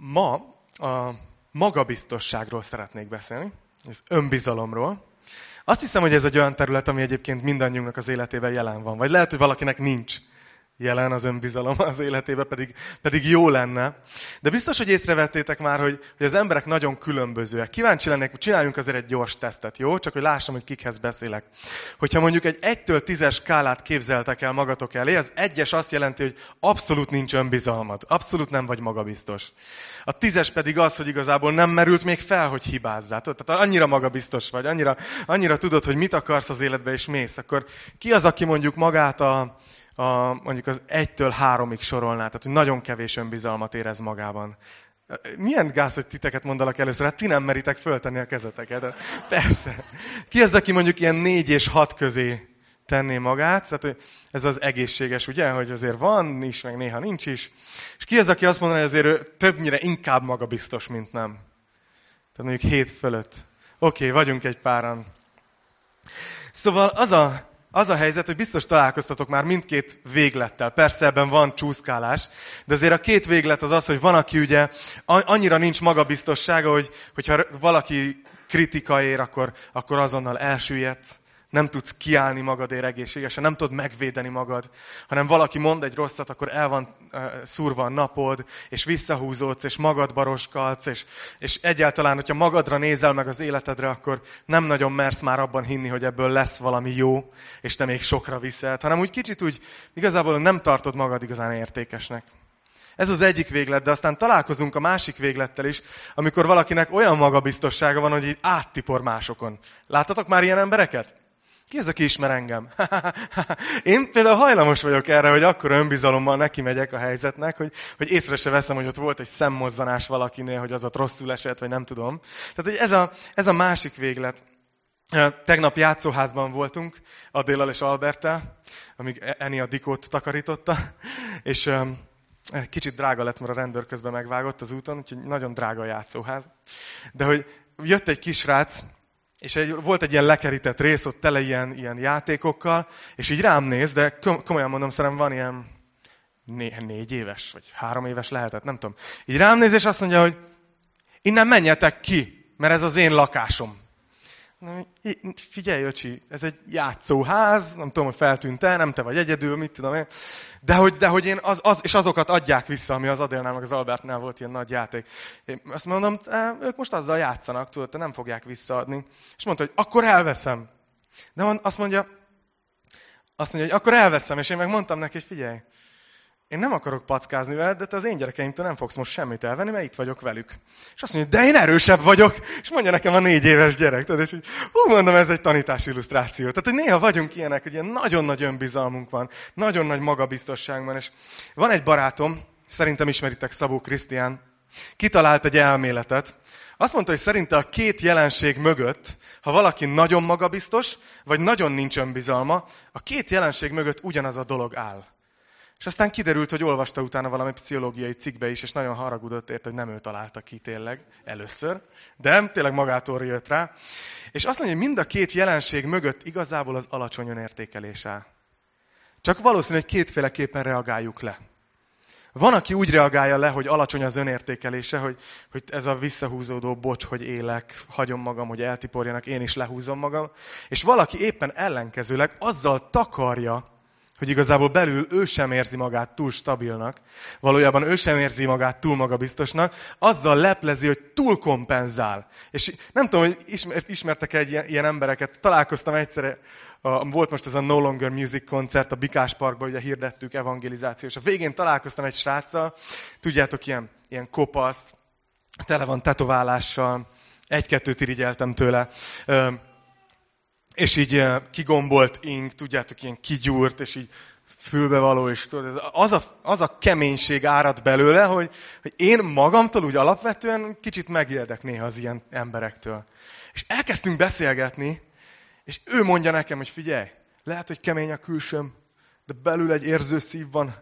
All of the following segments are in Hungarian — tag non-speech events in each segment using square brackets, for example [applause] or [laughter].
Ma a magabiztosságról szeretnék beszélni, az önbizalomról. Azt hiszem, hogy ez egy olyan terület, ami egyébként mindannyiunknak az életében jelen van. Vagy lehet, hogy valakinek nincs jelen az önbizalom az életében, pedig, pedig jó lenne. De biztos, hogy észrevettétek már, hogy, hogy az emberek nagyon különbözőek. Kíváncsi lennék, csináljunk azért egy gyors tesztet, jó? Csak hogy lássam, hogy kikhez beszélek. Hogyha mondjuk egy 1-től 10-es skálát képzeltek el magatok elé, az egyes azt jelenti, hogy abszolút nincs önbizalmad. Abszolút nem vagy magabiztos. A tízes pedig az, hogy igazából nem merült még fel, hogy hibázzál. Tehát annyira magabiztos vagy, annyira, annyira tudod, hogy mit akarsz az életbe, és mész. Akkor ki az, aki mondjuk magát a, a, mondjuk az egytől háromig sorolná, tehát hogy nagyon kevés önbizalmat érez magában. Milyen gáz, hogy titeket mondalak először? Hát ti nem meritek föltenni a kezeteket. Persze. Ki az, aki mondjuk ilyen négy és hat közé tenné magát? Tehát, hogy ez az egészséges, ugye? Hogy azért van is, meg néha nincs is. És ki az, aki azt mondaná, hogy azért ő többnyire inkább magabiztos, mint nem? Tehát mondjuk hét fölött. Oké, okay, vagyunk egy páran. Szóval az a az a helyzet, hogy biztos találkoztatok már mindkét véglettel. Persze ebben van csúszkálás, de azért a két véglet az az, hogy van, aki ugye annyira nincs magabiztossága, hogy hogyha valaki kritika ér, akkor, akkor azonnal elsüllyedsz nem tudsz kiállni magadért egészségesen, nem tudod megvédeni magad, hanem valaki mond egy rosszat, akkor el van uh, szúrva a napod, és visszahúzódsz, és magad baroskalsz, és, és egyáltalán, hogyha magadra nézel meg az életedre, akkor nem nagyon mersz már abban hinni, hogy ebből lesz valami jó, és te még sokra viszel, hanem úgy kicsit úgy igazából nem tartod magad igazán értékesnek. Ez az egyik véglet, de aztán találkozunk a másik véglettel is, amikor valakinek olyan magabiztossága van, hogy így áttipor másokon. Láttatok már ilyen embereket? Ki az, aki ismer engem? [laughs] Én például hajlamos vagyok erre, hogy akkor önbizalommal neki megyek a helyzetnek, hogy, hogy észre se veszem, hogy ott volt egy szemmozzanás valakinél, hogy az ott rosszul esett, vagy nem tudom. Tehát hogy ez, a, ez a másik véglet. Tegnap játszóházban voltunk, Adélal és Albertel, amíg Eni a dikót takarította, [laughs] és kicsit drága lett, mert a rendőr közben megvágott az úton, úgyhogy nagyon drága a játszóház. De hogy jött egy kisrác, és egy, volt egy ilyen lekerített rész, ott tele ilyen, ilyen játékokkal, és így rám néz, de komolyan mondom, szerintem van ilyen né, négy éves, vagy három éves lehetett, nem tudom. Így rám néz, és azt mondja, hogy innen menjetek ki, mert ez az én lakásom. Figyelj, öcsi, ez egy játszóház, nem tudom, hogy feltűnt-e, nem te vagy egyedül, mit tudom én. De hogy, de hogy én az, az, és azokat adják vissza, ami az Adélnál, meg az Albertnál volt ilyen nagy játék. Én azt mondom, ők most azzal játszanak, tudod, te nem fogják visszaadni. És mondta, hogy akkor elveszem. De azt mondja, azt mondja, hogy akkor elveszem, és én meg mondtam neki, hogy figyelj, én nem akarok packázni veled, de te az én gyerekeimtől nem fogsz most semmit elvenni, mert itt vagyok velük. És azt mondja, de én erősebb vagyok, és mondja nekem a négy éves gyerek. Tudod, és így, hú, mondom, ez egy tanítás illusztráció. Tehát, hogy néha vagyunk ilyenek, hogy ilyen nagyon nagy önbizalmunk van, nagyon nagy magabiztosság van, és van egy barátom, szerintem ismeritek Szabó Krisztián, kitalált egy elméletet. Azt mondta, hogy szerinte a két jelenség mögött, ha valaki nagyon magabiztos, vagy nagyon nincs önbizalma, a két jelenség mögött ugyanaz a dolog áll. És aztán kiderült, hogy olvasta utána valami pszichológiai cikkbe is, és nagyon haragudott ért, hogy nem ő találta ki tényleg először, de tényleg magától jött rá. És azt mondja, hogy mind a két jelenség mögött igazából az alacsony önértékelés áll. Csak valószínű, hogy kétféleképpen reagáljuk le. Van, aki úgy reagálja le, hogy alacsony az önértékelése, hogy, hogy ez a visszahúzódó bocs, hogy élek, hagyom magam, hogy eltiporjanak, én is lehúzom magam. És valaki éppen ellenkezőleg azzal takarja hogy igazából belül ő sem érzi magát túl stabilnak, valójában ő sem érzi magát túl magabiztosnak, azzal leplezi, hogy túl kompenzál. És nem tudom, hogy ismertek-e egy ilyen, ilyen embereket, találkoztam egyszer, a, volt most ez a No Longer Music koncert a Bikás Parkban, ugye hirdettük evangelizáció, és a végén találkoztam egy sráccal, tudjátok, ilyen, ilyen kopaszt, tele van tetoválással, egy-kettőt irigyeltem tőle, és így eh, kigombolt ink, tudjátok, ilyen kigyúrt, és így fülbevaló, és tudod, az a, az a keménység árad belőle, hogy, hogy én magamtól úgy alapvetően kicsit megéldek néha az ilyen emberektől. És elkezdtünk beszélgetni, és ő mondja nekem, hogy figyelj, lehet, hogy kemény a külsőm, de belül egy érző szív van,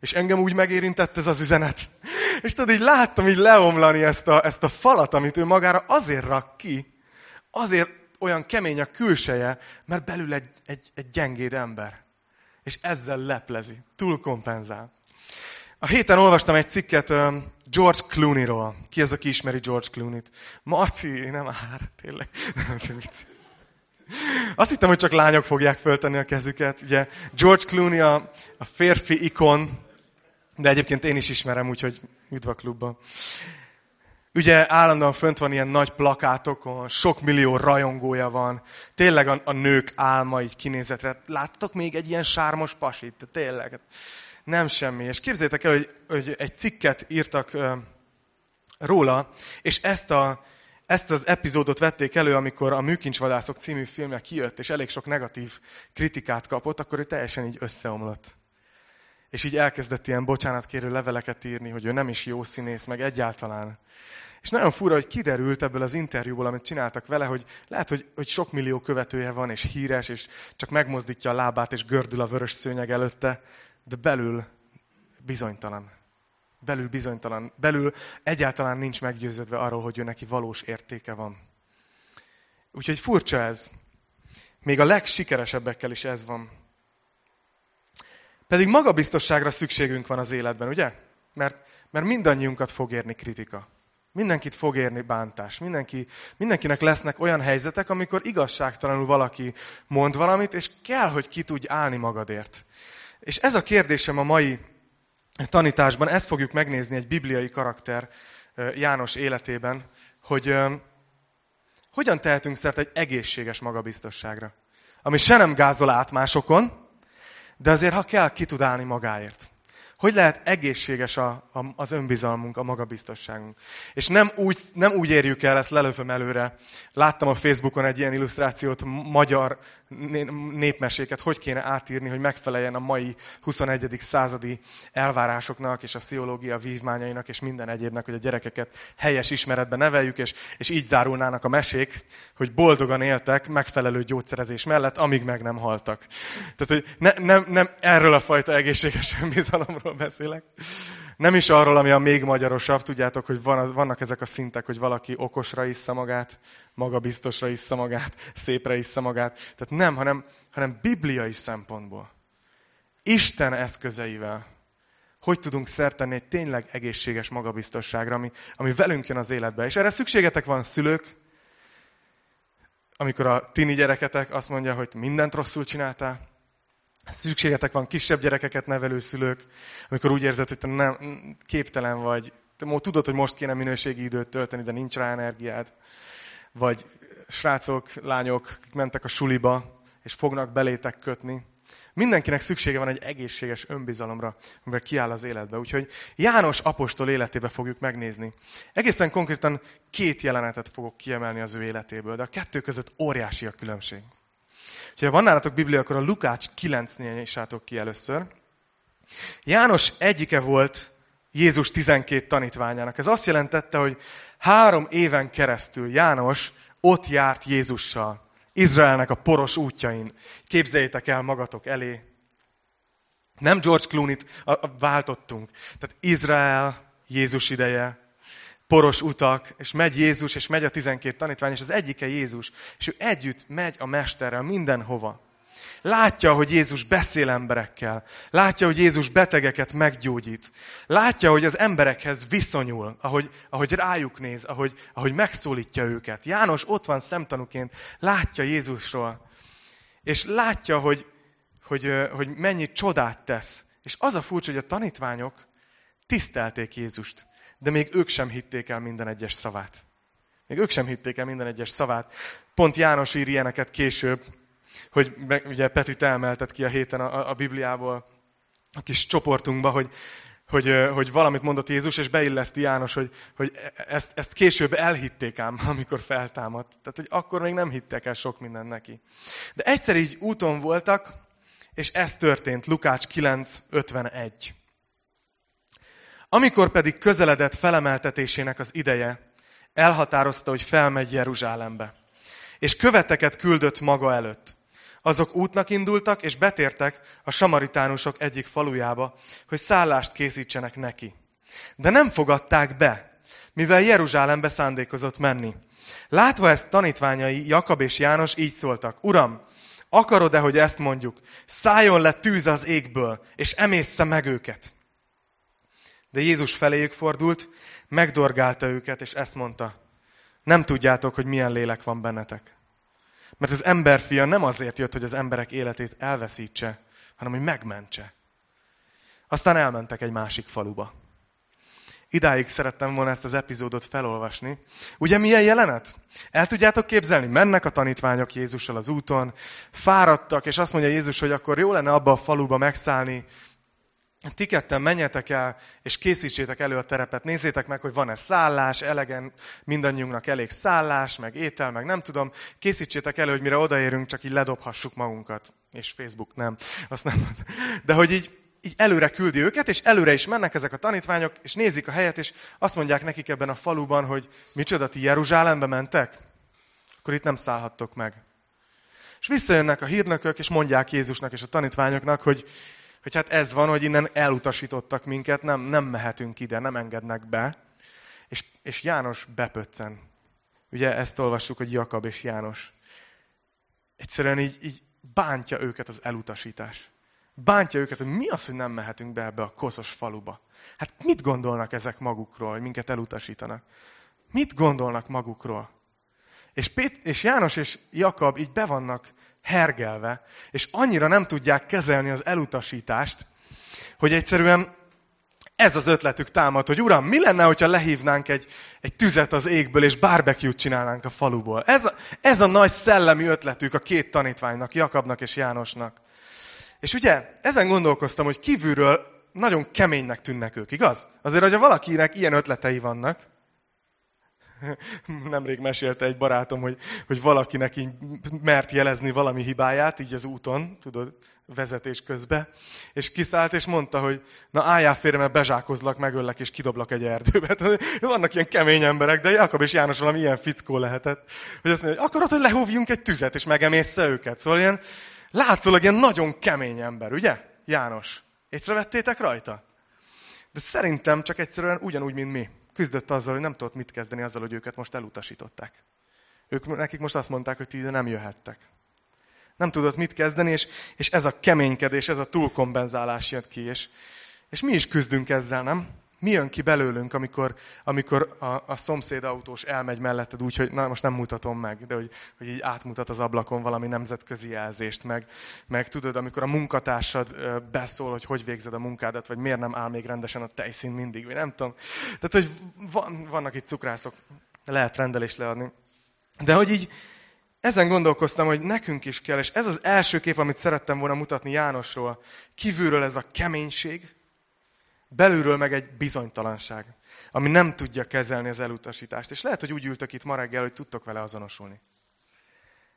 és engem úgy megérintett ez az üzenet. [laughs] És tudod, így láttam így leomlani ezt a, ezt a falat, amit ő magára azért rak ki, azért olyan kemény a külseje, mert belül egy, egy, egy gyengéd ember. És ezzel leplezi, túl kompenzál. A héten olvastam egy cikket George Clooney-ról. Ki az, aki ismeri George Clooney-t? Marci, nem ár, tényleg. [laughs] Azt hittem, hogy csak lányok fogják föltenni a kezüket. Ugye George Clooney a, a férfi ikon, de egyébként én is ismerem, úgyhogy üdv a klubban. Ugye állandóan fönt van ilyen nagy plakátokon, sok millió rajongója van. Tényleg a, a nők álma így kinézetre. Láttok még egy ilyen sármos pasit? Tényleg. Nem semmi. És képzeljétek el, hogy, hogy egy cikket írtak uh, róla, és ezt, a, ezt az epizódot vették elő, amikor a Műkincsvadászok című filmje kijött, és elég sok negatív kritikát kapott, akkor ő teljesen így összeomlott. És így elkezdett ilyen bocsánatkérő leveleket írni, hogy ő nem is jó színész, meg egyáltalán. És nagyon fura, hogy kiderült ebből az interjúból, amit csináltak vele, hogy lehet, hogy, hogy sok millió követője van, és híres, és csak megmozdítja a lábát, és gördül a vörös szőnyeg előtte, de belül bizonytalan. Belül bizonytalan. Belül egyáltalán nincs meggyőződve arról, hogy ő neki valós értéke van. Úgyhogy furcsa ez. Még a legsikeresebbekkel is ez van. Pedig magabiztosságra szükségünk van az életben, ugye? Mert, mert mindannyiunkat fog érni kritika. Mindenkit fog érni bántás. Mindenki, mindenkinek lesznek olyan helyzetek, amikor igazságtalanul valaki mond valamit, és kell, hogy ki tudj állni magadért. És ez a kérdésem a mai tanításban, ezt fogjuk megnézni egy bibliai karakter János életében, hogy hogyan tehetünk szert egy egészséges magabiztosságra. Ami se nem gázol át másokon, de azért, ha kell, ki tud állni magáért. Hogy lehet egészséges a, a, az önbizalmunk, a magabiztosságunk. És nem úgy, nem úgy érjük el, ezt lelövöm előre. Láttam a Facebookon egy ilyen illusztrációt, magyar népmeséket, hogy kéne átírni, hogy megfeleljen a mai 21. századi elvárásoknak, és a sziológia vívmányainak, és minden egyébnek, hogy a gyerekeket helyes ismeretben neveljük, és, és így zárulnának a mesék, hogy boldogan éltek megfelelő gyógyszerezés mellett, amíg meg nem haltak. Tehát, hogy ne, nem, nem erről a fajta egészséges önbizalomról beszélek. Nem is arról, ami a még magyarosabb. Tudjátok, hogy van, vannak ezek a szintek, hogy valaki okosra iszza magát, magabiztosra iszza magát, szépre iszza magát. Tehát nem, hanem, hanem bibliai szempontból. Isten eszközeivel. Hogy tudunk szert tenni egy tényleg egészséges magabiztosságra, ami, ami velünk jön az életbe. És erre szükségetek van szülők, amikor a tini gyereketek azt mondja, hogy mindent rosszul csináltál, Szükségetek van kisebb gyerekeket nevelő szülők, amikor úgy érzed, hogy te nem, képtelen vagy. Te tudod, hogy most kéne minőségi időt tölteni, de nincs rá energiád. Vagy srácok, lányok, akik mentek a suliba, és fognak belétek kötni. Mindenkinek szüksége van egy egészséges önbizalomra, amivel kiáll az életbe. Úgyhogy János apostol életébe fogjuk megnézni. Egészen konkrétan két jelenetet fogok kiemelni az ő életéből, de a kettő között óriási a különbség. Ha van nálatok Biblia, akkor a Lukács 9-nél nyissátok ki először. János egyike volt Jézus 12 tanítványának. Ez azt jelentette, hogy három éven keresztül János ott járt Jézussal. Izraelnek a poros útjain. Képzeljétek el magatok elé. Nem George Clooney-t váltottunk. Tehát Izrael, Jézus ideje, poros utak, és megy Jézus, és megy a tizenkét tanítvány, és az egyike Jézus, és ő együtt megy a Mesterrel mindenhova. Látja, hogy Jézus beszél emberekkel. Látja, hogy Jézus betegeket meggyógyít. Látja, hogy az emberekhez viszonyul, ahogy, ahogy rájuk néz, ahogy, ahogy megszólítja őket. János ott van szemtanúként, látja Jézusról. És látja, hogy, hogy, hogy mennyi csodát tesz. És az a furcsa, hogy a tanítványok tisztelték Jézust de még ők sem hitték el minden egyes szavát. Még ők sem hitték el minden egyes szavát. Pont János ír ilyeneket később, hogy ugye Petit elmeltet ki a héten a, a Bibliából a kis csoportunkba, hogy, hogy, hogy valamit mondott Jézus, és beilleszti János, hogy, hogy ezt, ezt később elhitték ám, [laughs] amikor feltámadt. Tehát, hogy akkor még nem hittek el sok minden neki. De egyszer így úton voltak, és ez történt, Lukács 9.51. Amikor pedig közeledett felemeltetésének az ideje, elhatározta, hogy felmegy Jeruzsálembe. És követeket küldött maga előtt. Azok útnak indultak, és betértek a samaritánusok egyik falujába, hogy szállást készítsenek neki. De nem fogadták be, mivel Jeruzsálembe szándékozott menni. Látva ezt tanítványai, Jakab és János így szóltak, Uram, akarod-e, hogy ezt mondjuk? Szálljon le tűz az égből, és emészze meg őket. De Jézus feléjük fordult, megdorgálta őket, és ezt mondta, nem tudjátok, hogy milyen lélek van bennetek. Mert az emberfia nem azért jött, hogy az emberek életét elveszítse, hanem hogy megmentse. Aztán elmentek egy másik faluba. Idáig szerettem volna ezt az epizódot felolvasni. Ugye milyen jelenet? El tudjátok képzelni? Mennek a tanítványok Jézussal az úton, fáradtak, és azt mondja Jézus, hogy akkor jó lenne abba a faluba megszállni, ti ketten menjetek el, és készítsétek elő a terepet. Nézzétek meg, hogy van-e szállás, elegen mindannyiunknak elég szállás, meg étel, meg nem tudom. Készítsétek elő, hogy mire odaérünk, csak így ledobhassuk magunkat. És Facebook nem. Azt nem. De hogy így, így előre küldi őket, és előre is mennek ezek a tanítványok, és nézik a helyet, és azt mondják nekik ebben a faluban, hogy micsoda, ti Jeruzsálembe mentek? Akkor itt nem szállhattok meg. És visszajönnek a hírnökök, és mondják Jézusnak és a tanítványoknak, hogy hogy hát ez van, hogy innen elutasítottak minket, nem, nem mehetünk ide, nem engednek be. És, és János bepöccen. Ugye ezt olvassuk, hogy Jakab és János. Egyszerűen így, így bántja őket az elutasítás. Bántja őket, hogy mi az, hogy nem mehetünk be ebbe a koszos faluba. Hát mit gondolnak ezek magukról, hogy minket elutasítanak? Mit gondolnak magukról? És, Pét, és János és Jakab így be vannak hergelve, és annyira nem tudják kezelni az elutasítást, hogy egyszerűen ez az ötletük támad, hogy uram, mi lenne, hogyha lehívnánk egy, egy tüzet az égből, és barbecue-t csinálnánk a faluból. Ez a, ez a nagy szellemi ötletük a két tanítványnak, Jakabnak és Jánosnak. És ugye, ezen gondolkoztam, hogy kívülről nagyon keménynek tűnnek ők, igaz? Azért, hogyha valakinek ilyen ötletei vannak, [laughs] Nemrég mesélte egy barátom, hogy, hogy valakinek így mert jelezni valami hibáját, így az úton, tudod, vezetés közben, és kiszállt, és mondta, hogy na álljál félre, mert bezsákozlak, megöllek, és kidoblak egy erdőbe. [laughs] Vannak ilyen kemény emberek, de Jakab és János valami ilyen fickó lehetett, hogy azt mondja, hogy akarod, hogy lehúvjunk egy tüzet, és megemészze őket. Szóval ilyen, látszólag ilyen nagyon kemény ember, ugye? János. Észrevettétek rajta? De szerintem csak egyszerűen ugyanúgy, mint mi küzdött azzal, hogy nem tudott mit kezdeni azzal, hogy őket most elutasították. Ők nekik most azt mondták, hogy ti ide nem jöhettek. Nem tudott mit kezdeni, és, és ez a keménykedés, ez a túlkompenzálás jött ki. És, és mi is küzdünk ezzel, nem? Mi jön ki belőlünk, amikor, amikor a, a szomszéd autós elmegy melletted úgy, hogy na most nem mutatom meg, de hogy, hogy így átmutat az ablakon valami nemzetközi jelzést, meg, meg tudod, amikor a munkatársad beszól, hogy hogy végzed a munkádat, vagy miért nem áll még rendesen a tejszín mindig, vagy nem tudom. Tehát, hogy van, vannak itt cukrászok, lehet rendelést leadni. De hogy így ezen gondolkoztam, hogy nekünk is kell, és ez az első kép, amit szerettem volna mutatni Jánosról. Kívülről ez a keménység, Belülről meg egy bizonytalanság, ami nem tudja kezelni az elutasítást. És lehet, hogy úgy ültök itt ma reggel, hogy tudtok vele azonosulni.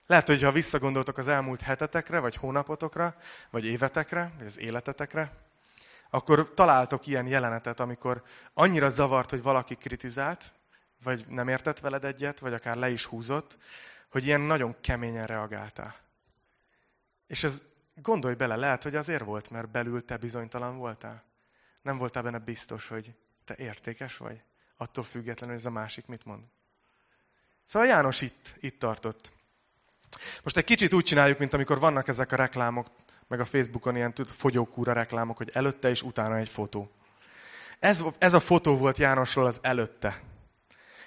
Lehet, hogy ha visszagondoltok az elmúlt hetetekre, vagy hónapotokra, vagy évetekre, vagy az életetekre, akkor találtok ilyen jelenetet, amikor annyira zavart, hogy valaki kritizált, vagy nem értett veled egyet, vagy akár le is húzott, hogy ilyen nagyon keményen reagáltál. És ez gondolj bele, lehet, hogy azért volt, mert belül te bizonytalan voltál nem voltál benne biztos, hogy te értékes vagy, attól függetlenül, hogy ez a másik mit mond. Szóval János itt, itt tartott. Most egy kicsit úgy csináljuk, mint amikor vannak ezek a reklámok, meg a Facebookon ilyen tud, fogyókúra reklámok, hogy előtte és utána egy fotó. Ez, ez a fotó volt Jánosról az előtte.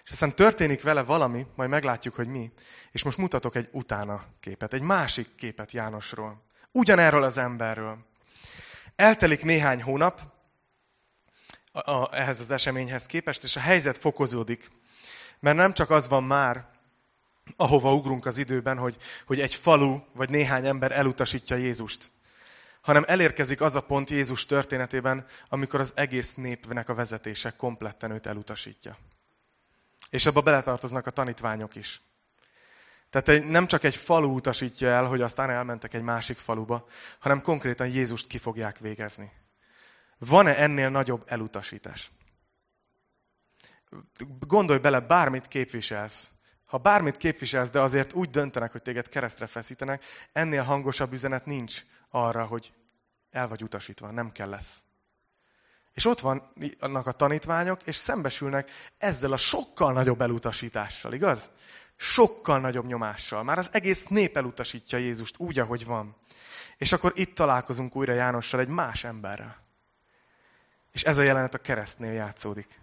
És aztán történik vele valami, majd meglátjuk, hogy mi. És most mutatok egy utána képet, egy másik képet Jánosról. Ugyanerről az emberről. Eltelik néhány hónap, a, ehhez az eseményhez képest, és a helyzet fokozódik. Mert nem csak az van már, ahova ugrunk az időben, hogy, hogy egy falu vagy néhány ember elutasítja Jézust, hanem elérkezik az a pont Jézus történetében, amikor az egész népnek a vezetése kompletten őt elutasítja. És abba beletartoznak a tanítványok is. Tehát nem csak egy falu utasítja el, hogy aztán elmentek egy másik faluba, hanem konkrétan Jézust ki fogják végezni. Van-e ennél nagyobb elutasítás? Gondolj bele, bármit képviselsz. Ha bármit képviselsz, de azért úgy döntenek, hogy téged keresztre feszítenek, ennél hangosabb üzenet nincs arra, hogy el vagy utasítva, nem kell lesz. És ott vannak a tanítványok, és szembesülnek ezzel a sokkal nagyobb elutasítással, igaz? Sokkal nagyobb nyomással. Már az egész nép elutasítja Jézust úgy, ahogy van. És akkor itt találkozunk újra Jánossal egy más emberrel. És ez a jelenet a keresztnél játszódik.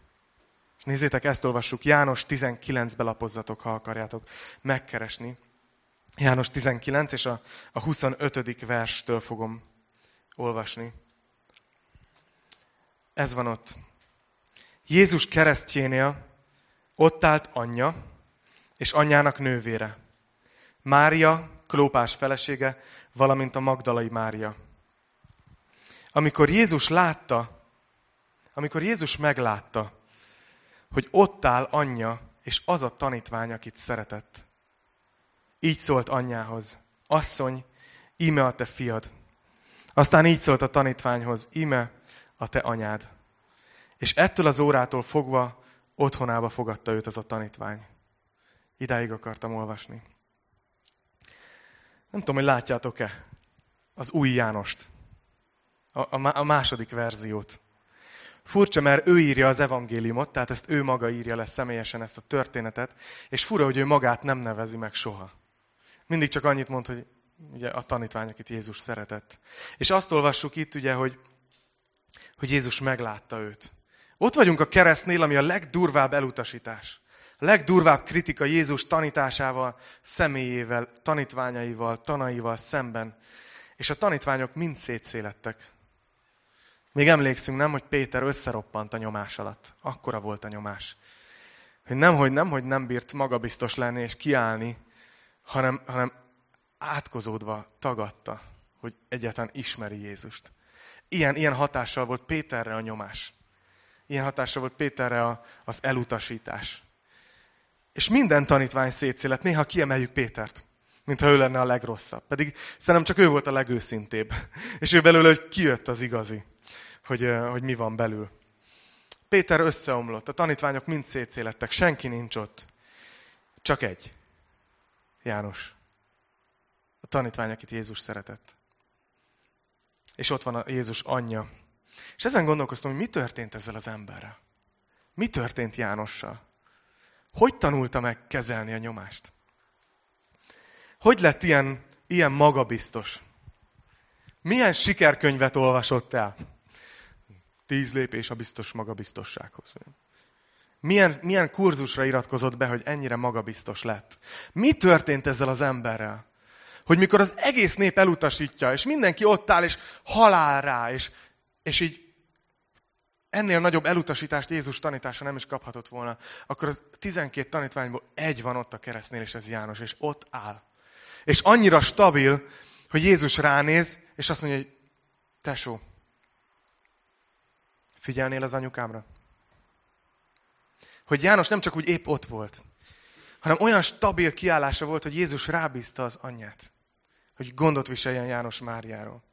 És nézzétek, ezt olvassuk. János 19-be lapozzatok, ha akarjátok megkeresni. János 19, és a, a 25. verstől fogom olvasni. Ez van ott. Jézus keresztjénél ott állt anyja, és anyjának nővére. Mária, Klópás felesége, valamint a Magdalai Mária. Amikor Jézus látta, amikor Jézus meglátta, hogy ott áll anyja, és az a tanítvány, akit szeretett. Így szólt anyjához, asszony, íme a te fiad. Aztán így szólt a tanítványhoz, íme a te anyád. És ettől az órától fogva otthonába fogadta őt az a tanítvány. Idáig akartam olvasni. Nem tudom, hogy látjátok-e az új Jánost, a, a, a második verziót. Furcsa, mert ő írja az evangéliumot, tehát ezt ő maga írja le személyesen ezt a történetet, és fura, hogy ő magát nem nevezi meg soha. Mindig csak annyit mond, hogy ugye a tanítvány, akit Jézus szeretett. És azt olvassuk itt ugye, hogy, hogy Jézus meglátta őt. Ott vagyunk a keresztnél, ami a legdurvább elutasítás. A legdurvább kritika Jézus tanításával, személyével, tanítványaival, tanaival szemben. És a tanítványok mind szétszélettek. Még emlékszünk, nem, hogy Péter összeroppant a nyomás alatt. Akkora volt a nyomás. Hogy nem, hogy nem, hogy nem bírt magabiztos lenni és kiállni, hanem, hanem átkozódva tagadta, hogy egyáltalán ismeri Jézust. Ilyen, ilyen hatással volt Péterre a nyomás. Ilyen hatással volt Péterre a, az elutasítás. És minden tanítvány szétszélet. Néha kiemeljük Pétert, mintha ő lenne a legrosszabb. Pedig szerintem csak ő volt a legőszintébb. [laughs] És ő belőle, hogy kijött az igazi, hogy, hogy mi van belül. Péter összeomlott, a tanítványok mind szétszélettek, senki nincs ott. Csak egy. János. A tanítvány, akit Jézus szeretett. És ott van a Jézus anyja. És ezen gondolkoztam, hogy mi történt ezzel az emberrel. Mi történt Jánossal? Hogy tanulta meg kezelni a nyomást? Hogy lett ilyen, ilyen magabiztos? Milyen sikerkönyvet olvasott el? Tíz lépés a biztos magabiztossághoz. Milyen, milyen kurzusra iratkozott be, hogy ennyire magabiztos lett? Mi történt ezzel az emberrel? Hogy mikor az egész nép elutasítja, és mindenki ott áll, és halál rá, és, és így ennél nagyobb elutasítást Jézus tanítása nem is kaphatott volna, akkor az 12 tanítványból egy van ott a keresztnél, és ez János, és ott áll. És annyira stabil, hogy Jézus ránéz, és azt mondja, hogy tesó, figyelnél az anyukámra? Hogy János nem csak úgy épp ott volt, hanem olyan stabil kiállása volt, hogy Jézus rábízta az anyját, hogy gondot viseljen János Máriáról.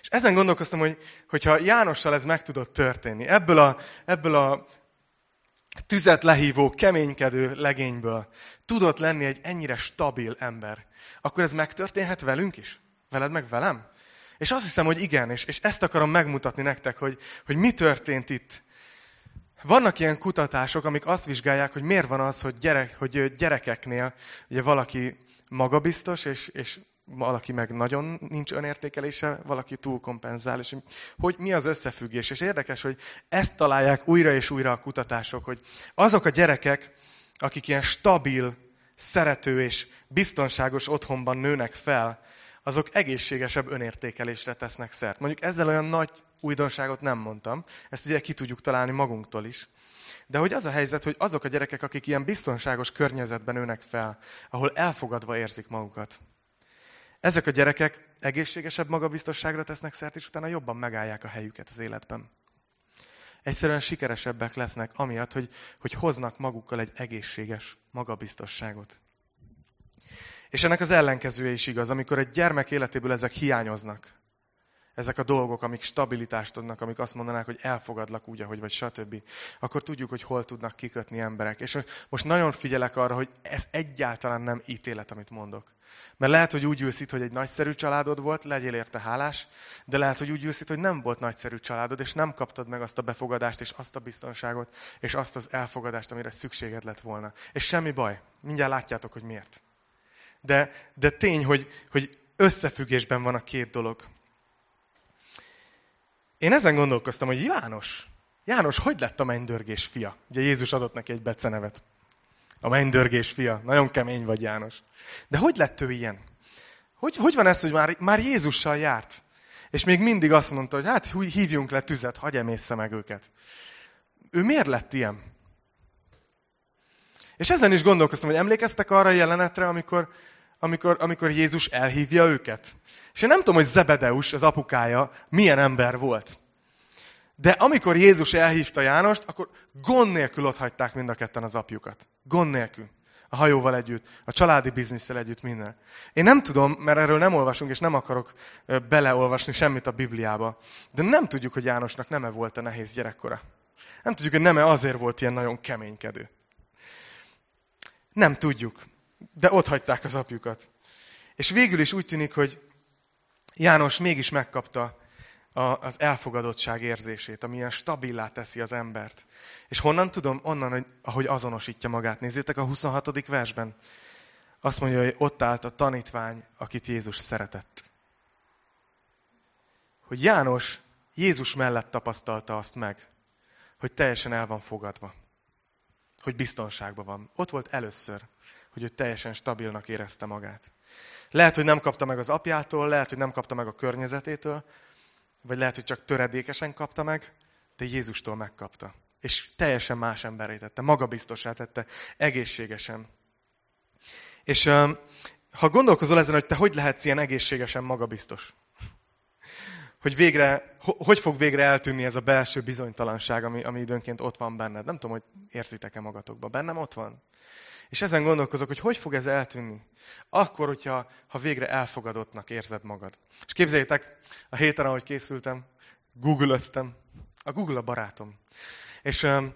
És ezen gondolkoztam, hogy, hogyha Jánossal ez meg tudott történni, ebből a, ebből a tüzet lehívó, keménykedő legényből tudott lenni egy ennyire stabil ember, akkor ez megtörténhet velünk is? Veled meg velem? És azt hiszem, hogy igen, és, és ezt akarom megmutatni nektek, hogy, hogy mi történt itt. Vannak ilyen kutatások, amik azt vizsgálják, hogy miért van az, hogy, gyerek, hogy gyerekeknél ugye valaki magabiztos, és, és valaki meg nagyon nincs önértékelése, valaki túl kompenzál, és hogy mi az összefüggés. És érdekes, hogy ezt találják újra és újra a kutatások, hogy azok a gyerekek, akik ilyen stabil, szerető és biztonságos otthonban nőnek fel, azok egészségesebb önértékelésre tesznek szert. Mondjuk ezzel olyan nagy újdonságot nem mondtam, ezt ugye ki tudjuk találni magunktól is. De hogy az a helyzet, hogy azok a gyerekek, akik ilyen biztonságos környezetben nőnek fel, ahol elfogadva érzik magukat, ezek a gyerekek egészségesebb magabiztosságra tesznek szert, és utána jobban megállják a helyüket az életben. Egyszerűen sikeresebbek lesznek, amiatt, hogy, hogy hoznak magukkal egy egészséges magabiztosságot. És ennek az ellenkezője is igaz, amikor egy gyermek életéből ezek hiányoznak ezek a dolgok, amik stabilitást adnak, amik azt mondanák, hogy elfogadlak úgy, ahogy vagy, stb., akkor tudjuk, hogy hol tudnak kikötni emberek. És most nagyon figyelek arra, hogy ez egyáltalán nem ítélet, amit mondok. Mert lehet, hogy úgy ülsz itt, hogy egy nagyszerű családod volt, legyél érte hálás, de lehet, hogy úgy ülsz itt, hogy nem volt nagyszerű családod, és nem kaptad meg azt a befogadást, és azt a biztonságot, és azt az elfogadást, amire szükséged lett volna. És semmi baj. Mindjárt látjátok, hogy miért. De, de tény, hogy, hogy összefüggésben van a két dolog. Én ezen gondolkoztam, hogy János, János, hogy lett a mennydörgés fia? Ugye Jézus adott neki egy becenevet. A mennydörgés fia. Nagyon kemény vagy, János. De hogy lett ő ilyen? Hogy, hogy van ez, hogy már, már Jézussal járt? És még mindig azt mondta, hogy hát hívjunk le tüzet, hagyj emészze meg őket. Ő miért lett ilyen? És ezen is gondolkoztam, hogy emlékeztek arra a jelenetre, amikor, amikor, amikor Jézus elhívja őket. És én nem tudom, hogy Zebedeus, az apukája, milyen ember volt. De amikor Jézus elhívta Jánost, akkor gond nélkül ott hagyták mind a ketten az apjukat. Gond nélkül. A hajóval együtt, a családi bizniszsel együtt, minden. Én nem tudom, mert erről nem olvasunk, és nem akarok beleolvasni semmit a Bibliába. De nem tudjuk, hogy Jánosnak nem-e volt a nehéz gyerekkora. Nem tudjuk, hogy nem-e azért volt ilyen nagyon keménykedő. Nem tudjuk. De ott hagyták az apjukat. És végül is úgy tűnik, hogy János mégis megkapta az elfogadottság érzését, ami ilyen stabilá teszi az embert. És honnan tudom? Onnan, hogy, ahogy azonosítja magát. Nézzétek a 26. versben. Azt mondja, hogy ott állt a tanítvány, akit Jézus szeretett. Hogy János Jézus mellett tapasztalta azt meg, hogy teljesen el van fogadva. Hogy biztonságban van. Ott volt először, hogy ő teljesen stabilnak érezte magát. Lehet, hogy nem kapta meg az apjától, lehet, hogy nem kapta meg a környezetétől, vagy lehet, hogy csak töredékesen kapta meg, de Jézustól megkapta. És teljesen más emberé tette, magabiztosá tette, egészségesen. És ha gondolkozol ezen, hogy te hogy lehetsz ilyen egészségesen magabiztos, hogy végre, hogy fog végre eltűnni ez a belső bizonytalanság, ami, ami időnként ott van benned. Nem tudom, hogy érzitek-e magatokba. Bennem ott van. És ezen gondolkozok, hogy hogy fog ez eltűnni. Akkor, hogyha ha végre elfogadottnak érzed magad. És képzeljétek, a héten, ahogy készültem, googlöztem. A Google a barátom. És um,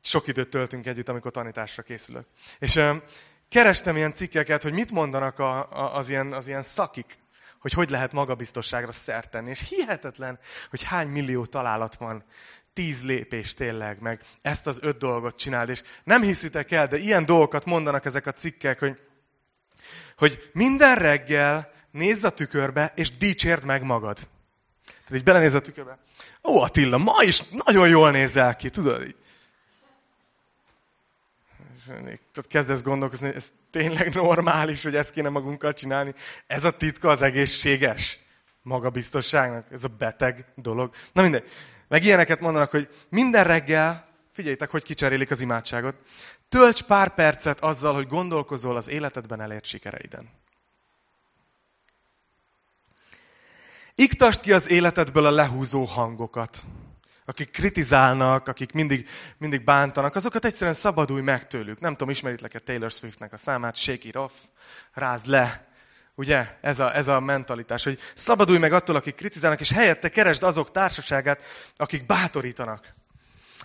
sok időt töltünk együtt, amikor tanításra készülök. És um, kerestem ilyen cikkeket, hogy mit mondanak a, a, az, ilyen, az ilyen szakik, hogy hogy lehet magabiztosságra szert tenni. És hihetetlen, hogy hány millió találat van tíz lépés tényleg, meg ezt az öt dolgot csináld. És nem hiszitek el, de ilyen dolgokat mondanak ezek a cikkek, hogy, hogy minden reggel nézz a tükörbe, és dicsérd meg magad. Tehát így belenéz a tükörbe. Ó, Attila, ma is nagyon jól nézel ki, tudod? Így. Tehát kezdesz gondolkozni, ez tényleg normális, hogy ezt kéne magunkkal csinálni. Ez a titka az egészséges magabiztosságnak. Ez a beteg dolog. Na mindegy. Meg ilyeneket mondanak, hogy minden reggel, figyeljétek, hogy kicserélik az imádságot, tölts pár percet azzal, hogy gondolkozol az életedben elért sikereiden. Iktast ki az életedből a lehúzó hangokat. Akik kritizálnak, akik mindig, mindig bántanak, azokat egyszerűen szabadulj meg tőlük. Nem tudom, ismeritlek-e Taylor Swiftnek a számát, shake it off, rázd le, Ugye? Ez a, ez a mentalitás, hogy szabadulj meg attól, akik kritizálnak, és helyette keresd azok társaságát, akik bátorítanak.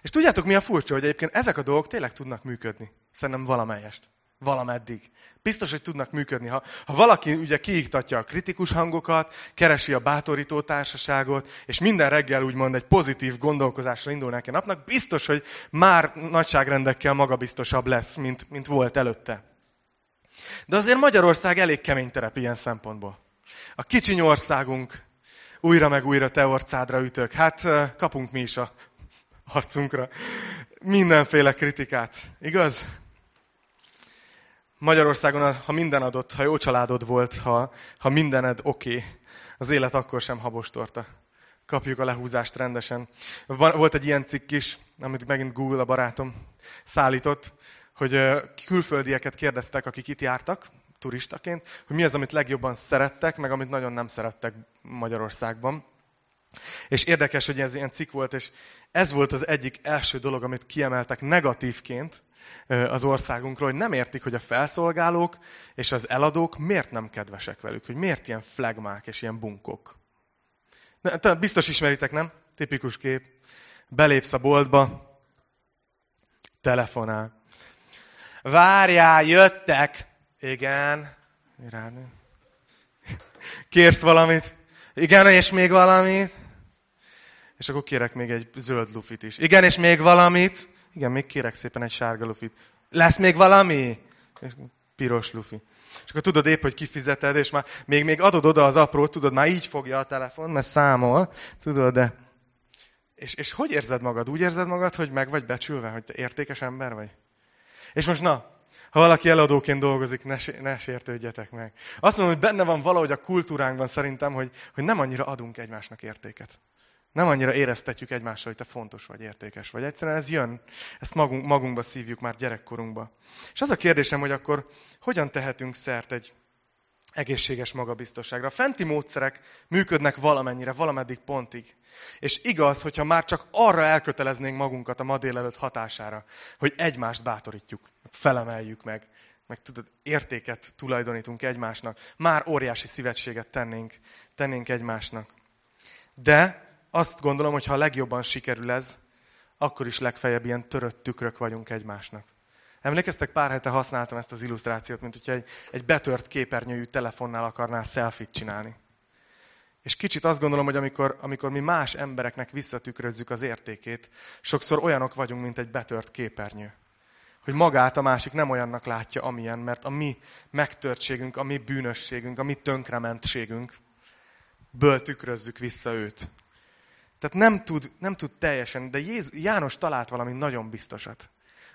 És tudjátok, mi a furcsa, hogy egyébként ezek a dolgok tényleg tudnak működni. Szerintem valamelyest. Valameddig. Biztos, hogy tudnak működni. Ha, ha valaki ugye kiiktatja a kritikus hangokat, keresi a bátorító társaságot, és minden reggel úgymond egy pozitív gondolkozásra indul neki napnak, biztos, hogy már nagyságrendekkel magabiztosabb lesz, mint, mint volt előtte. De azért Magyarország elég kemény terep ilyen szempontból. A kicsiny országunk újra meg újra te orcádra ütök. Hát kapunk mi is a arcunkra mindenféle kritikát. Igaz? Magyarországon, ha minden adott, ha jó családod volt, ha, ha mindened oké, okay, az élet akkor sem habostorta. Kapjuk a lehúzást rendesen. Volt egy ilyen cikk is, amit megint Google a barátom szállított, hogy külföldieket kérdeztek, akik itt jártak, turistaként, hogy mi az, amit legjobban szerettek, meg amit nagyon nem szerettek Magyarországban. És érdekes, hogy ez ilyen cikk volt, és ez volt az egyik első dolog, amit kiemeltek negatívként az országunkról, hogy nem értik, hogy a felszolgálók és az eladók miért nem kedvesek velük, hogy miért ilyen flagmák és ilyen bunkok. Biztos ismeritek, nem? Tipikus kép. Belépsz a boltba, telefonál. Várjál, jöttek. Igen. Kérsz valamit? Igen, és még valamit? És akkor kérek még egy zöld lufit is. Igen, és még valamit? Igen, még kérek szépen egy sárga lufit. Lesz még valami? És piros lufi. És akkor tudod épp, hogy kifizeted, és már még, még adod oda az aprót, tudod, már így fogja a telefon, mert számol, tudod, de És, és hogy érzed magad? Úgy érzed magad, hogy meg vagy becsülve, hogy te értékes ember vagy? És most na, ha valaki eladóként dolgozik, ne, ne sértődjetek meg. Azt mondom, hogy benne van valahogy a kultúránkban szerintem, hogy, hogy nem annyira adunk egymásnak értéket. Nem annyira éreztetjük egymásra, hogy te fontos vagy, értékes vagy. Egyszerűen ez jön, ezt magunk, magunkba szívjuk már gyerekkorunkba. És az a kérdésem, hogy akkor hogyan tehetünk szert egy egészséges magabiztosságra. A fenti módszerek működnek valamennyire, valameddig pontig. És igaz, hogyha már csak arra elköteleznénk magunkat a ma délelőtt hatására, hogy egymást bátorítjuk, felemeljük meg, meg tudod, értéket tulajdonítunk egymásnak, már óriási szívetséget tennénk, tennénk egymásnak. De azt gondolom, hogy ha legjobban sikerül ez, akkor is legfeljebb ilyen törött tükrök vagyunk egymásnak. Emlékeztek, pár hete használtam ezt az illusztrációt, mint hogyha egy, egy betört képernyőjű telefonnál akarnál selfit csinálni. És kicsit azt gondolom, hogy amikor, amikor mi más embereknek visszatükrözzük az értékét, sokszor olyanok vagyunk, mint egy betört képernyő. Hogy magát a másik nem olyannak látja, amilyen, mert a mi megtörtségünk, a mi bűnösségünk, a mi tönkrementségünk, ből tükrözzük vissza őt. Tehát nem tud, nem tud teljesen, de Jézus, János talált valami nagyon biztosat.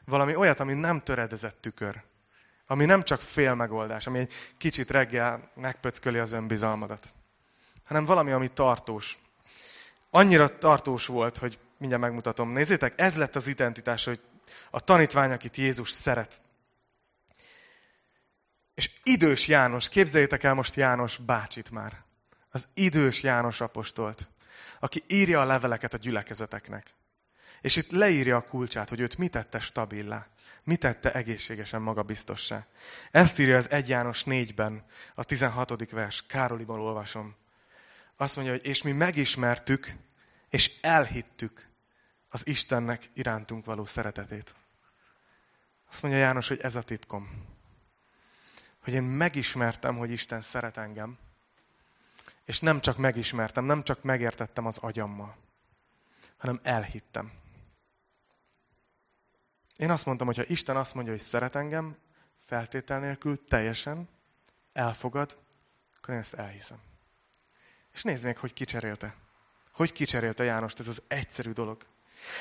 Valami olyat, ami nem töredezett tükör. Ami nem csak fél megoldás, ami egy kicsit reggel megpöcköli az önbizalmadat. Hanem valami, ami tartós. Annyira tartós volt, hogy mindjárt megmutatom. Nézzétek, ez lett az identitás, hogy a tanítvány, akit Jézus szeret. És idős János, képzeljétek el most János bácsit már. Az idős János apostolt, aki írja a leveleket a gyülekezeteknek. És itt leírja a kulcsát, hogy őt mit tette stabilá, mit tette egészségesen magabiztossá. Ezt írja az 1 János 4-ben, a 16. vers, Károliban olvasom. Azt mondja, hogy és mi megismertük, és elhittük az Istennek irántunk való szeretetét. Azt mondja János, hogy ez a titkom. Hogy én megismertem, hogy Isten szeret engem, és nem csak megismertem, nem csak megértettem az agyammal, hanem elhittem. Én azt mondtam, hogy ha Isten azt mondja, hogy szeret engem, feltétel nélkül, teljesen, elfogad, akkor én ezt elhiszem. És nézd meg, hogy kicserélte. Hogy kicserélte Jánost ez az egyszerű dolog.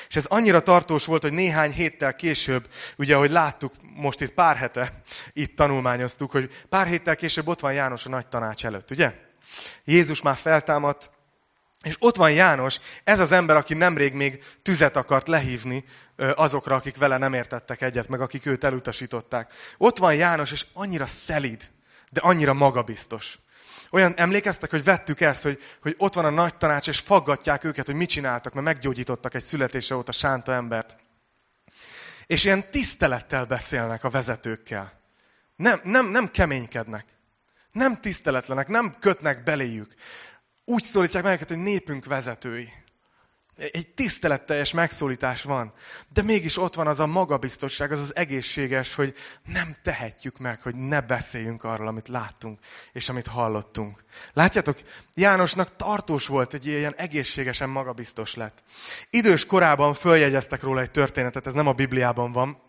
És ez annyira tartós volt, hogy néhány héttel később, ugye, ahogy láttuk, most itt pár hete, itt tanulmányoztuk, hogy pár héttel később ott van János a nagy tanács előtt, ugye? Jézus már feltámadt, és ott van János, ez az ember, aki nemrég még tüzet akart lehívni azokra, akik vele nem értettek egyet, meg akik őt elutasították. Ott van János, és annyira szelíd, de annyira magabiztos. Olyan emlékeztek, hogy vettük ezt, hogy, hogy ott van a nagy tanács, és faggatják őket, hogy mit csináltak, mert meggyógyítottak egy születése óta sánta embert. És ilyen tisztelettel beszélnek a vezetőkkel. Nem, nem, nem keménykednek. Nem tiszteletlenek, nem kötnek beléjük. Úgy szólítják meg őket, hogy népünk vezetői. Egy tiszteletteljes megszólítás van. De mégis ott van az a magabiztosság, az az egészséges, hogy nem tehetjük meg, hogy ne beszéljünk arról, amit láttunk, és amit hallottunk. Látjátok, Jánosnak tartós volt, egy ilyen egészségesen magabiztos lett. Idős korában följegyeztek róla egy történetet, ez nem a Bibliában van.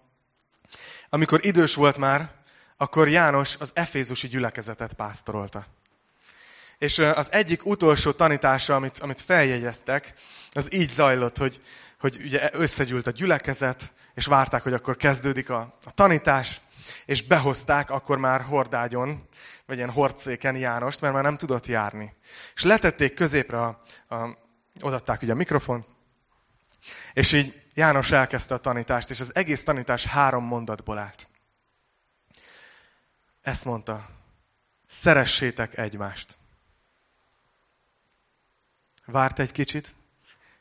Amikor idős volt már, akkor János az efézusi gyülekezetet pásztorolta. És az egyik utolsó tanítása, amit, amit feljegyeztek, az így zajlott, hogy, hogy ugye összegyűlt a gyülekezet, és várták, hogy akkor kezdődik a, a tanítás, és behozták akkor már hordágyon, vagy ilyen hordszéken Jánost, mert már nem tudott járni. És letették középre, a, a, odatták ugye a mikrofon, és így János elkezdte a tanítást, és az egész tanítás három mondatból állt. Ezt mondta, szeressétek egymást. Várt egy kicsit,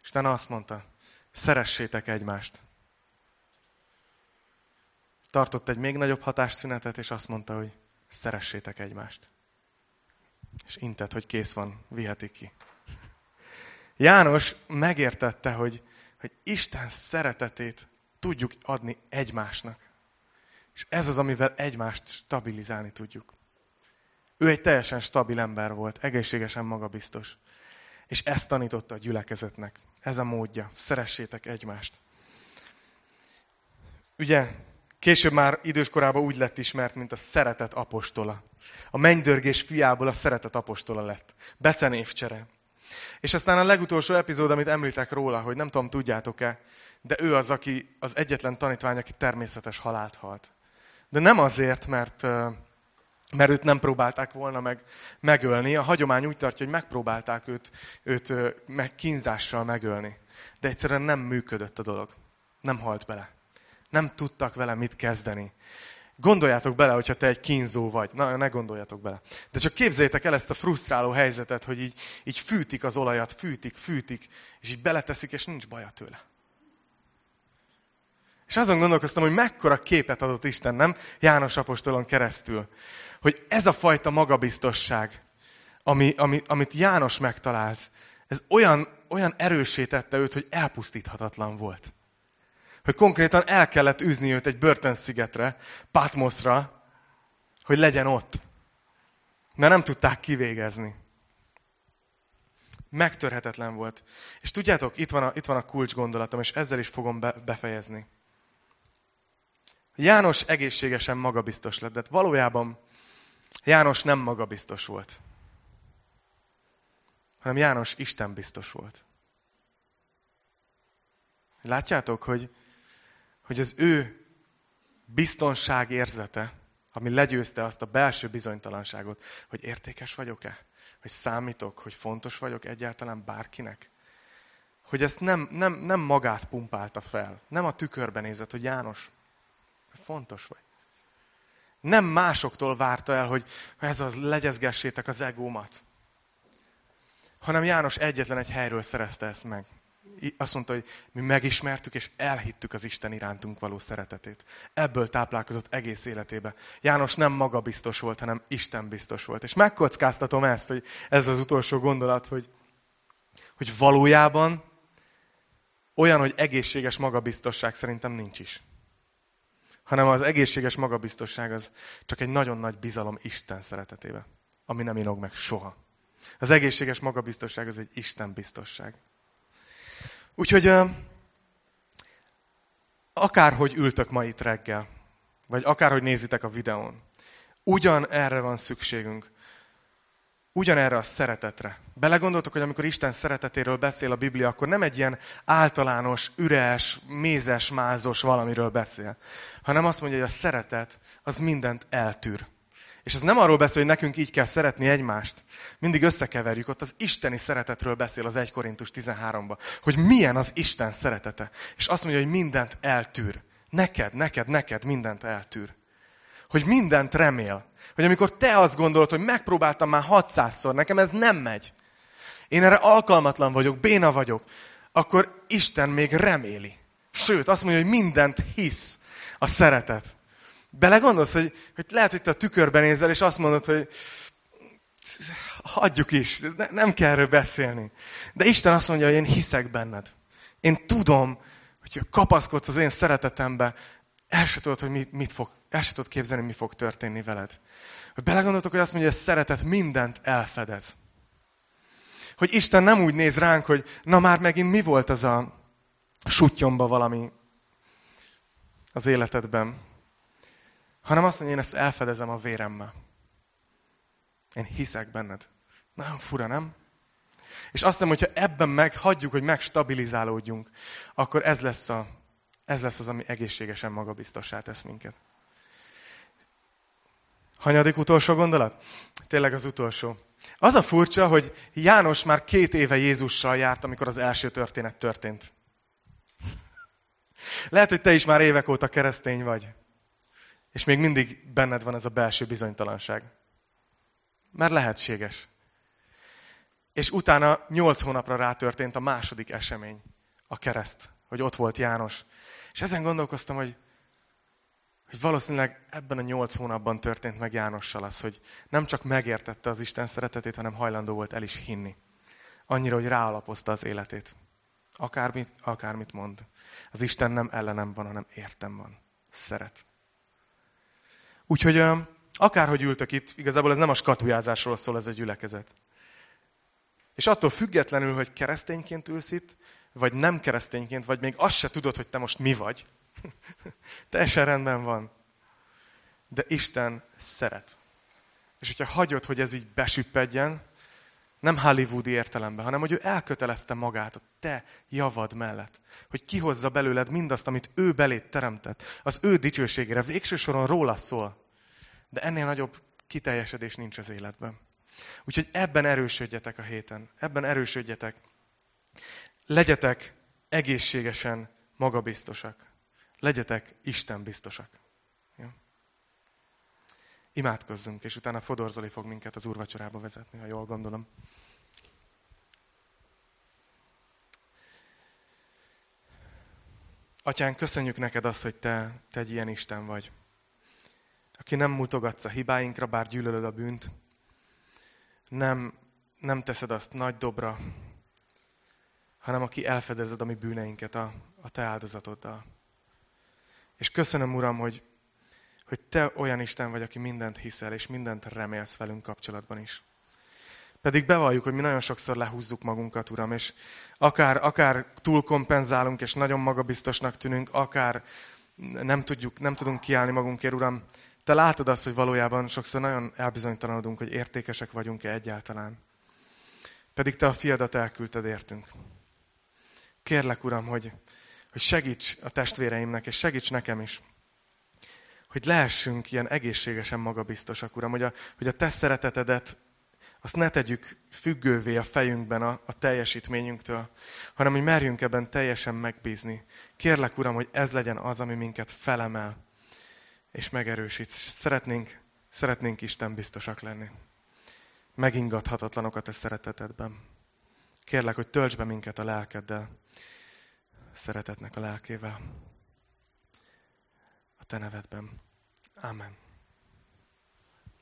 utána azt mondta, szeressétek egymást. Tartott egy még nagyobb hatásszünetet, és azt mondta, hogy szeressétek egymást. És intett, hogy kész van, vihetik ki. János megértette, hogy, hogy Isten szeretetét tudjuk adni egymásnak. És ez az, amivel egymást stabilizálni tudjuk. Ő egy teljesen stabil ember volt, egészségesen magabiztos. És ezt tanította a gyülekezetnek. Ez a módja. Szeressétek egymást. Ugye, később már időskorában úgy lett ismert, mint a szeretet apostola. A mennydörgés fiából a szeretet apostola lett. Becenévcsere. És aztán a legutolsó epizód, amit említek róla, hogy nem tudom, tudjátok-e, de ő az, aki az egyetlen tanítvány, aki természetes halált halt. De nem azért, mert, mert őt nem próbálták volna meg, megölni. A hagyomány úgy tartja, hogy megpróbálták őt, őt meg kínzással megölni. De egyszerűen nem működött a dolog. Nem halt bele. Nem tudtak vele mit kezdeni. Gondoljátok bele, hogyha te egy kínzó vagy. Na, ne gondoljatok bele. De csak képzeljétek el ezt a frusztráló helyzetet, hogy így, így fűtik az olajat, fűtik, fűtik, és így beleteszik, és nincs baja tőle. És azon gondolkoztam, hogy mekkora képet adott Isten, nem? János apostolon keresztül. Hogy ez a fajta magabiztosság, ami, ami, amit János megtalált, ez olyan, olyan erősítette őt, hogy elpusztíthatatlan volt hogy konkrétan el kellett űzni őt egy börtönszigetre, Patmosra, hogy legyen ott. Mert nem tudták kivégezni. Megtörhetetlen volt. És tudjátok, itt van a, itt van a kulcs gondolatom, és ezzel is fogom be, befejezni. János egészségesen magabiztos lett, de valójában János nem magabiztos volt, hanem János Isten biztos volt. Látjátok, hogy hogy az ő biztonság érzete, ami legyőzte azt a belső bizonytalanságot, hogy értékes vagyok-e? Hogy számítok, hogy fontos vagyok egyáltalán bárkinek? Hogy ezt nem, nem, nem magát pumpálta fel, nem a tükörben nézett, hogy János, fontos vagy. Nem másoktól várta el, hogy ez az, legyezgessétek az egómat. Hanem János egyetlen egy helyről szerezte ezt meg azt mondta, hogy mi megismertük és elhittük az Isten irántunk való szeretetét. Ebből táplálkozott egész életébe. János nem magabiztos volt, hanem Isten biztos volt. És megkockáztatom ezt, hogy ez az utolsó gondolat, hogy, hogy valójában olyan, hogy egészséges magabiztosság szerintem nincs is. Hanem az egészséges magabiztosság az csak egy nagyon nagy bizalom Isten szeretetébe, ami nem inog meg soha. Az egészséges magabiztosság az egy Isten biztosság. Úgyhogy akárhogy ültök ma itt reggel, vagy akárhogy nézitek a videón, ugyan erre van szükségünk. Ugyanerre a szeretetre. Belegondoltok, hogy amikor Isten szeretetéről beszél a Biblia, akkor nem egy ilyen általános, üres, mézes, mázos valamiről beszél, hanem azt mondja, hogy a szeretet az mindent eltűr. És ez nem arról beszél, hogy nekünk így kell szeretni egymást. Mindig összekeverjük, ott az isteni szeretetről beszél az 1 Korintus 13-ban. Hogy milyen az Isten szeretete. És azt mondja, hogy mindent eltűr. Neked, neked, neked mindent eltűr. Hogy mindent remél. Hogy amikor te azt gondolod, hogy megpróbáltam már 600-szor, nekem ez nem megy. Én erre alkalmatlan vagyok, béna vagyok. Akkor Isten még reméli. Sőt, azt mondja, hogy mindent hisz a szeretet. Belegondolsz, hogy, hogy lehet, hogy te a tükörben nézel, és azt mondod, hogy hagyjuk is, ne, nem kell erről beszélni. De Isten azt mondja, hogy én hiszek benned. Én tudom, hogy kapaszkodsz az én szeretetembe, el se tudod, hogy mit, mit fog, el se tudod képzelni, mi fog történni veled. Belegondoltok, hogy azt mondja, hogy a szeretet mindent elfedez. Hogy Isten nem úgy néz ránk, hogy na már megint mi volt az a sutyomba valami az életedben hanem azt mondja, én ezt elfedezem a véremmel. Én hiszek benned. Nagyon fura, nem? És azt hiszem, hogyha ebben meg hagyjuk, hogy megstabilizálódjunk, akkor ez lesz, a, ez lesz az, ami egészségesen magabiztossá tesz minket. Hanyadik utolsó gondolat? Tényleg az utolsó. Az a furcsa, hogy János már két éve Jézussal járt, amikor az első történet történt. Lehet, hogy te is már évek óta keresztény vagy. És még mindig benned van ez a belső bizonytalanság. Mert lehetséges. És utána nyolc hónapra rátörtént a második esemény, a kereszt, hogy ott volt János. És ezen gondolkoztam, hogy, hogy valószínűleg ebben a nyolc hónapban történt meg Jánossal az, hogy nem csak megértette az Isten szeretetét, hanem hajlandó volt el is hinni. Annyira, hogy ráalapozta az életét. Akármit, akármit mond. Az Isten nem ellenem van, hanem értem van. Szeret. Úgyhogy akárhogy ültök itt, igazából ez nem a skatujázásról szól ez a gyülekezet. És attól függetlenül, hogy keresztényként ülsz itt, vagy nem keresztényként, vagy még azt se tudod, hogy te most mi vagy. [laughs] Teljesen rendben van. De Isten szeret. És hogyha hagyod, hogy ez így besüppedjen, Nem hollywoodi értelemben, hanem hogy ő elkötelezte magát a te javad mellett. Hogy kihozza belőled mindazt, amit ő belét teremtett. Az ő dicsőségére. Végső soron róla szól. De ennél nagyobb kiteljesedés nincs az életben. Úgyhogy ebben erősödjetek a héten. Ebben erősödjetek. Legyetek egészségesen magabiztosak. Legyetek Isten biztosak. Ja? Imádkozzunk, és utána Fodor Zoli fog minket az úrvacsorába vezetni, ha jól gondolom. Atyán, köszönjük neked azt, hogy te, te egy ilyen Isten vagy. Aki nem mutogatsz a hibáinkra, bár gyűlölöd a bűnt. Nem, nem teszed azt nagy dobra, hanem aki elfedezed a mi bűneinket a, a te áldozatoddal. És köszönöm, Uram, hogy, hogy te olyan Isten vagy, aki mindent hiszel, és mindent remélsz velünk kapcsolatban is. Pedig bevalljuk, hogy mi nagyon sokszor lehúzzuk magunkat, Uram, és akár, akár túlkompenzálunk, és nagyon magabiztosnak tűnünk, akár nem, tudjuk, nem tudunk kiállni magunkért, Uram. Te látod azt, hogy valójában sokszor nagyon elbizonytalanodunk, hogy értékesek vagyunk-e egyáltalán. Pedig Te a fiadat elküldted értünk. Kérlek, Uram, hogy, hogy segíts a testvéreimnek, és segíts nekem is, hogy lehessünk ilyen egészségesen magabiztosak, Uram, hogy a, hogy a Te szeretetedet azt ne tegyük függővé a fejünkben a, a teljesítményünktől, hanem hogy merjünk ebben teljesen megbízni. Kérlek, Uram, hogy ez legyen az, ami minket felemel és megerősít. Szeretnénk, szeretnénk Isten biztosak lenni. Megingathatatlanok a Te szeretetedben. Kérlek, hogy tölts be minket a lelkeddel, szeretetnek a lelkével. A Te nevedben. Amen.